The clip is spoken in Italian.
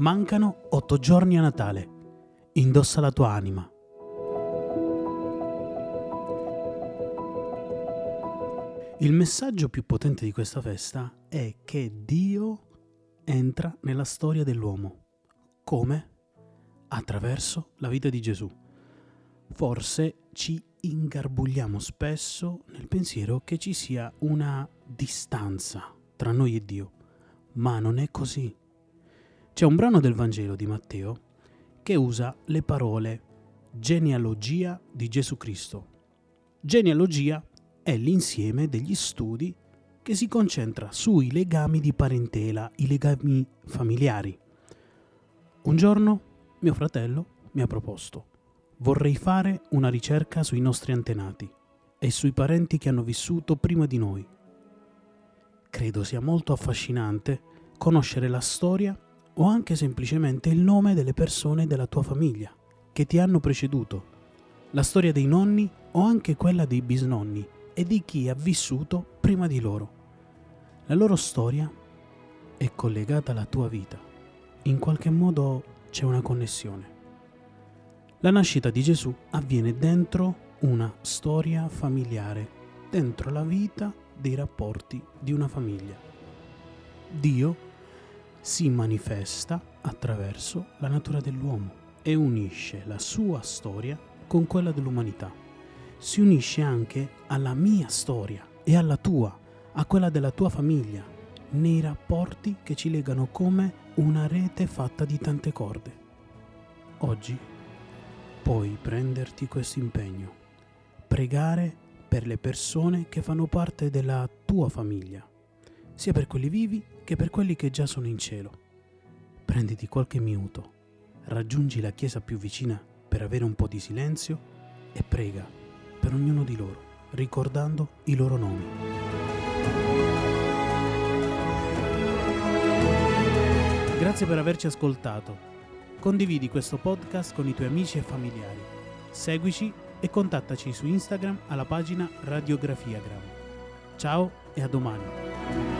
Mancano otto giorni a Natale. Indossa la tua anima. Il messaggio più potente di questa festa è che Dio entra nella storia dell'uomo. Come? Attraverso la vita di Gesù. Forse ci ingarbugliamo spesso nel pensiero che ci sia una distanza tra noi e Dio, ma non è così. C'è un brano del Vangelo di Matteo che usa le parole genealogia di Gesù Cristo. Genealogia è l'insieme degli studi che si concentra sui legami di parentela, i legami familiari. Un giorno mio fratello mi ha proposto, vorrei fare una ricerca sui nostri antenati e sui parenti che hanno vissuto prima di noi. Credo sia molto affascinante conoscere la storia o anche semplicemente il nome delle persone della tua famiglia che ti hanno preceduto, la storia dei nonni o anche quella dei bisnonni e di chi ha vissuto prima di loro. La loro storia è collegata alla tua vita. In qualche modo c'è una connessione. La nascita di Gesù avviene dentro una storia familiare, dentro la vita dei rapporti di una famiglia. Dio si manifesta attraverso la natura dell'uomo e unisce la sua storia con quella dell'umanità. Si unisce anche alla mia storia e alla tua, a quella della tua famiglia, nei rapporti che ci legano come una rete fatta di tante corde. Oggi puoi prenderti questo impegno, pregare per le persone che fanno parte della tua famiglia, sia per quelli vivi che per quelli che già sono in cielo. Prenditi qualche minuto, raggiungi la chiesa più vicina per avere un po' di silenzio e prega per ognuno di loro, ricordando i loro nomi. Grazie per averci ascoltato. Condividi questo podcast con i tuoi amici e familiari. Seguici e contattaci su Instagram alla pagina Radiografiagram. Ciao e a domani.